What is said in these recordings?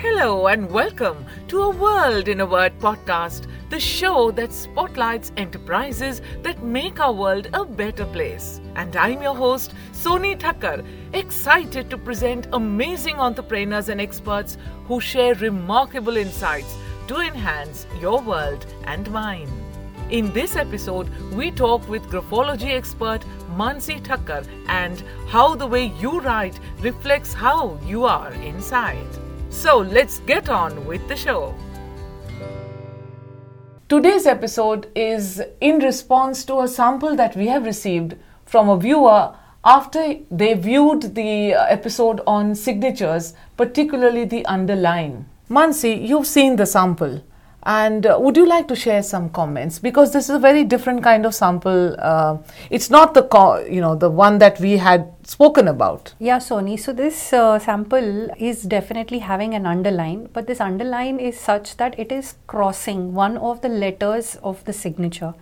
Hello and welcome to a World in a Word podcast, the show that spotlights enterprises that make our world a better place. And I'm your host, Soni Thakkar, excited to present amazing entrepreneurs and experts who share remarkable insights to enhance your world and mine. In this episode, we talk with graphology expert Mansi Thakkar and how the way you write reflects how you are inside. So let's get on with the show. Today's episode is in response to a sample that we have received from a viewer after they viewed the uh, episode on signatures, particularly the underline. Mansi, you've seen the sample. And uh, would you like to share some comments because this is a very different kind of sample. Uh, it's not the co- you know the one that we had spoken about. Yeah, Sony. So this uh, sample is definitely having an underline, but this underline is such that it is crossing one of the letters of the signature.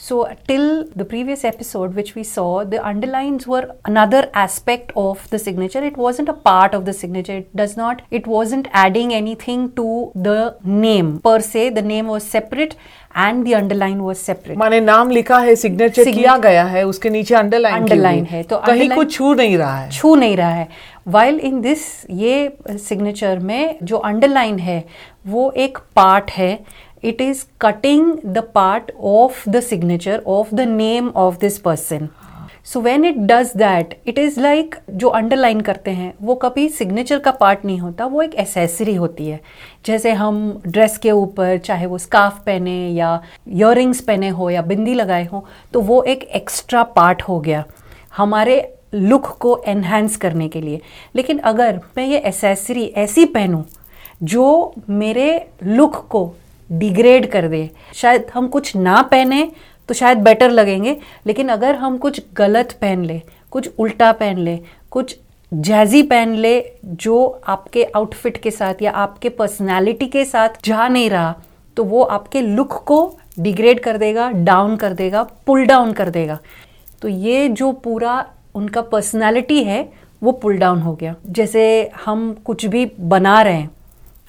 So, till the previous episode, which we saw, the underlines were another aspect of the signature. It wasn't a part of the signature. It does not, it wasn't adding anything to the name per se. The name was separate and the underline was separate. माने नाम लिखा है signature किया गया है उसके नीचे underline underline है तो कहीं कुछ छू नहीं रहा है छू नहीं रहा है वाइल इन दिस ये सिग्नेचर में जो अंडरलाइन है वो एक पार्ट है it is cutting the part of the signature, of the name of this person. So when it does that it is like जो अंडरलाइन करते हैं, वो कभी सिग्नेचर का पार्ट नहीं होता, वो एक एसेसरी होती है। जैसे हम ड्रेस के ऊपर, चाहे वो स्काफ पहने या इयर पहने हो या बिंदी लगाए हो तो वो एक एक्स्ट्रा पार्ट हो गया हमारे लुक को एनहेंस करने के लिए। लेकिन अगर मैं ये एसेसरी ऐसी पहनूं, जो मेरे लुक को डिग्रेड कर दे। शायद हम कुछ ना पहने तो शायद बेटर लगेंगे, लेकिन अगर हम कुछ गलत पहन ले, कुछ उल्टा पहन ले, कुछ जैजी पहन ले जो आपके आउटफिट के साथ या आपके पर्सनैलिटी के साथ जा नहीं रहा तो वो आपके लुक को डिग्रेड कर देगा डाउन कर देगा पुल डाउन कर देगा। तो ये जो पूरा उनका पर्सनैलिटी है, वो पुल डाउन हो गया। जैसे हम कुछ भी बना रहे हैं,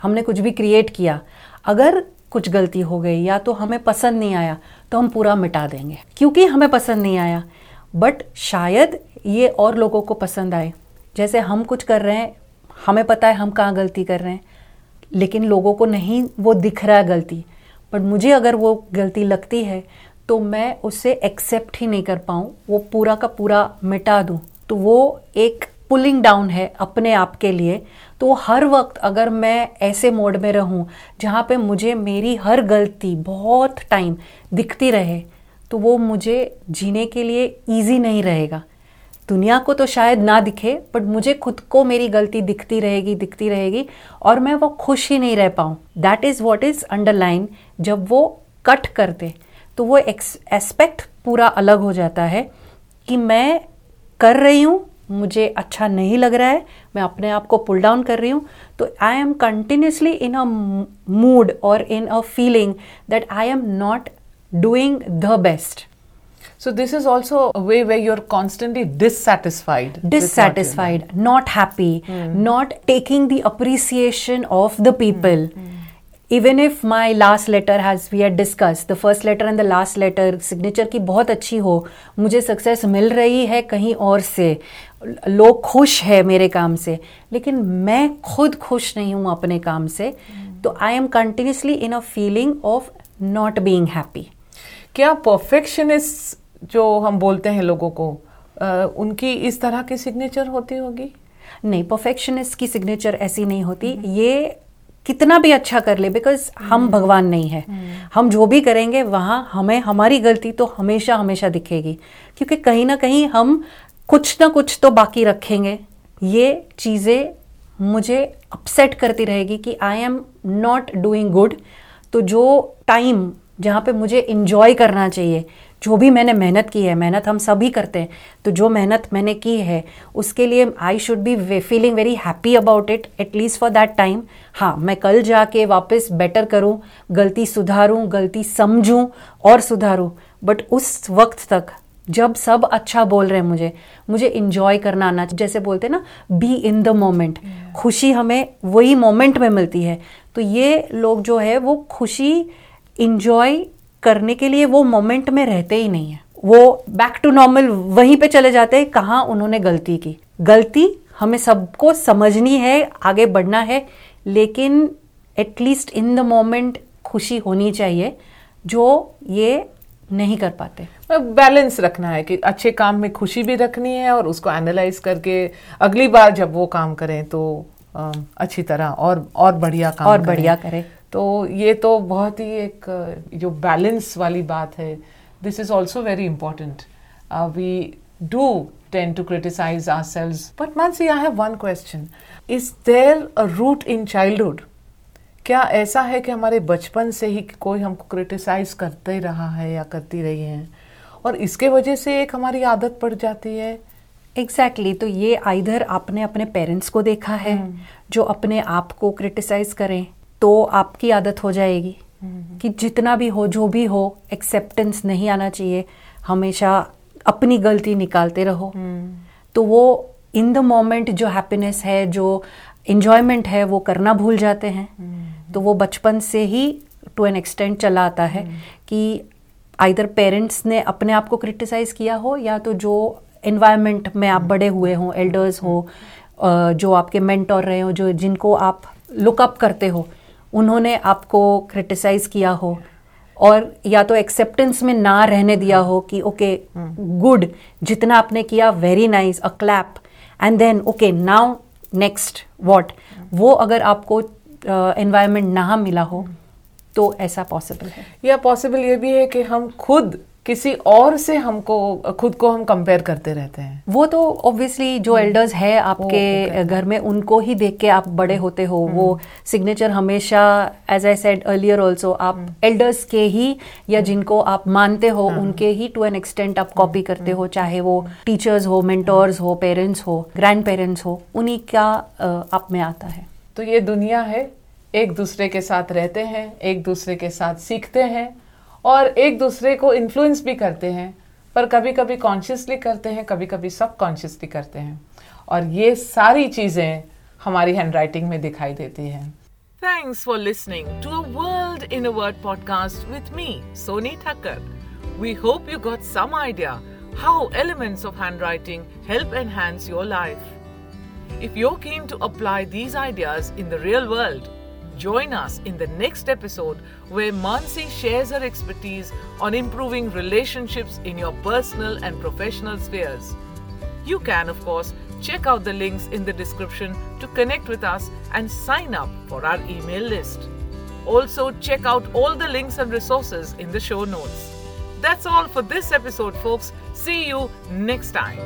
हमने कुछ भी क्रिएट किया, अगर कुछ गलती हो गई या तो हमें पसंद नहीं आया तो हम पूरा मिटा देंगे। क्योंकि हमें पसंद नहीं आया बट शायद ये और लोगों को पसंद आए। जैसे हम कुछ कर रहे हैं, हमें पता है हम कहाँ गलती कर रहे हैं, लेकिन लोगों को नहीं, वो दिख रहा है गलती। बट मुझे अगर वो गलती लगती है तो मैं उसे एक्सेप्ट ही नहीं कर पाऊँ, वो पूरा का पूरा मिटा दूँ। तो वो एक पुलिंग डाउन है अपने आप के लिए तो हर वक्त अगर मैं ऐसे मोड में रहूँ जहाँ पे मुझे मेरी हर गलती बहुत टाइम दिखती रहे तो वो मुझे जीने के लिए ईजी नहीं रहेगा। दुनिया को तो शायद ना दिखे बट मुझे खुद को मेरी गलती दिखती रहेगी दिखती रहेगी, और मैं वो खुश ही नहीं रह पाऊँ। That is what is underline जब वो कट कर दे तो वो एक्स एस्पेक्ट पूरा अलग हो जाता है कि मैं कर रही हूँ मुझे अच्छा नहीं लग रहा है मैं अपने आप को पुल डाउन कर रही हूँ तो I am continuously in a mood और in a feeling that I am not doing the best so this is also way way you are constantly dissatisfied dissatisfied not happy not taking the appreciation of the people even if my last letter has we had discuss the first letter and the last letter signature की बहुत अच्छी हो मुझे success मिल रही है कहीं और से। लोग खुश है मेरे काम से लेकिन मैं खुद खुश नहीं हूँ अपने काम से। तो I am continuously in a feeling of not being happy क्या परफेक्शनिस्ट जो हम बोलते हैं लोगों को आ, उनकी इस तरह की सिग्नेचर होती होगी? नहीं परफेक्शनिस्ट की सिग्नेचर ऐसी नहीं होती। Mm-hmm. ये कितना भी अच्छा कर ले बिकॉज़ हम हम्म। भगवान नहीं है हम्म। हम जो भी करेंगे वहाँ हमें हमारी गलती तो हमेशा हमेशा दिखेगी क्योंकि कहीं ना कहीं हम कुछ ना कुछ तो बाकी रखेंगे ये चीज़ें मुझे अपसेट करती रहेगी कि I am not doing good तो जो टाइम जहाँ पे मुझे इंजॉय करना चाहिए जो भी मैंने मेहनत की है मेहनत हम सभी करते हैं तो जो मेहनत मैंने की है उसके लिए I should be feeling very happy about it at least for that time हाँ मैं कल जाके वापस बेटर करूँ गलती सुधारूँ गलती समझूँ और सुधारूँ। बट उस वक्त तक जब सब अच्छा बोल रहे हैं मुझे मुझे इंजॉय करना आना जैसे बोलते हैं ना बी इन द मोमेंट खुशी हमें वही मोमेंट में मिलती है। तो ये लोग जो है वो खुशी इंजॉय करने के लिए वो मोमेंट में रहते ही नहीं है। वो बैक टू नॉर्मल वहीं पे चले जाते हैं कहाँ उन्होंने गलती की। गलती हमें सबको समझनी है आगे बढ़ना है लेकिन एटलीस्ट इन द मोमेंट खुशी होनी चाहिए जो ये नहीं कर पाते। बैलेंस रखना है कि अच्छे काम में खुशी भी रखनी है और उसको एनालाइज करके अगली बार जब वो काम करें तो अच्छी तरह और और बढ़िया काम और बढ़िया करें। तो ये तो बहुत ही एक जो बैलेंस वाली बात है this is also very important we do ten tend to criticize ourselves. But Mansi, I have one question. Is there a root in childhood? क्या ऐसा है कि हमारे बचपन से ही कोई हमको क्रिटिसाइज करते ही रहा है या करती रही है और इसके वजह से एक हमारी आदत पड़ जाती है एग्जैक्टली exactly, तो ये आइधर आपने अपने पेरेंट्स को देखा है हम्म। जो अपने आप को क्रिटिसाइज करें तो आपकी आदत हो जाएगी। कि जितना भी हो, जो भी हो एक्सेप्टेंस नहीं आना चाहिए हमेशा अपनी गलती निकालते रहो। तो वो इन द मोमेंट जो हैप्पीनेस है, जो इंजॉयमेंट है, वो करना भूल जाते हैं तो वो बचपन से ही टू एन एक्सटेंट चला आता है कि आइधर पेरेंट्स ने अपने आप को क्रिटिसाइज किया हो, या तो जो इन्वायरमेंट में आप बड़े हुए हों एल्डर्स हो जो आपके मेंटोर रहे हो, जो जिनको आप लुकअप करते हो उन्होंने आपको क्रिटिसाइज किया हो और या तो एक्सेप्टेंस में ना रहने दिया हो कि ओके गुड जितना आपने किया very nice a clap and then okay now next what वो अगर आपको एनवायरनमेंट uh, ना मिला हो तो ऐसा पॉसिबल है। या पॉसिबल ये भी है कि हम खुद किसी और से हमको खुद को हम कंपेयर करते रहते हैं। वो तो ऑब्वियसली जो एल्डर्स हम्म। है आपके घर में उनको ही देख के आप बड़े हम्म। होते हो। वो सिग्नेचर हम्म। हमेशा as I said earlier also आप एल्डर्स के ही या जिनको आप मानते हो उनके ही टू एन एक्सटेंट आप कॉपी करते हो चाहे वो टीचर्स हो मेंटोर्स हो। पेरेंट्स हो ग्रैंड पेरेंट्स हो उन्हीं का आप में आता है। तो ये दुनिया है एक दूसरे के साथ रहते हैं एक दूसरे के साथ सीखते हैं और एक दूसरे को इन्फ्लुएंस भी करते हैं, पर कभी कभी कॉन्शियसली करते हैं कभी कभी सब कॉन्शियसली करते हैं। और ये सारी चीज़ें हमारी हैंड राइटिंग में दिखाई देती है। Thanks for listening to a world in a word podcast with me Soni Thakkar we hope you got some idea how elements of handwriting help enhance your life if you keen to apply these ideas in the real world Join us in the next episode where Mansi shares her expertise on improving relationships in your personal and professional spheres. You can, of course, check out the links in the description to connect with us and sign up for our email list. Also, check out all the links and resources in the show notes. That's all for this episode, folks. See you next time.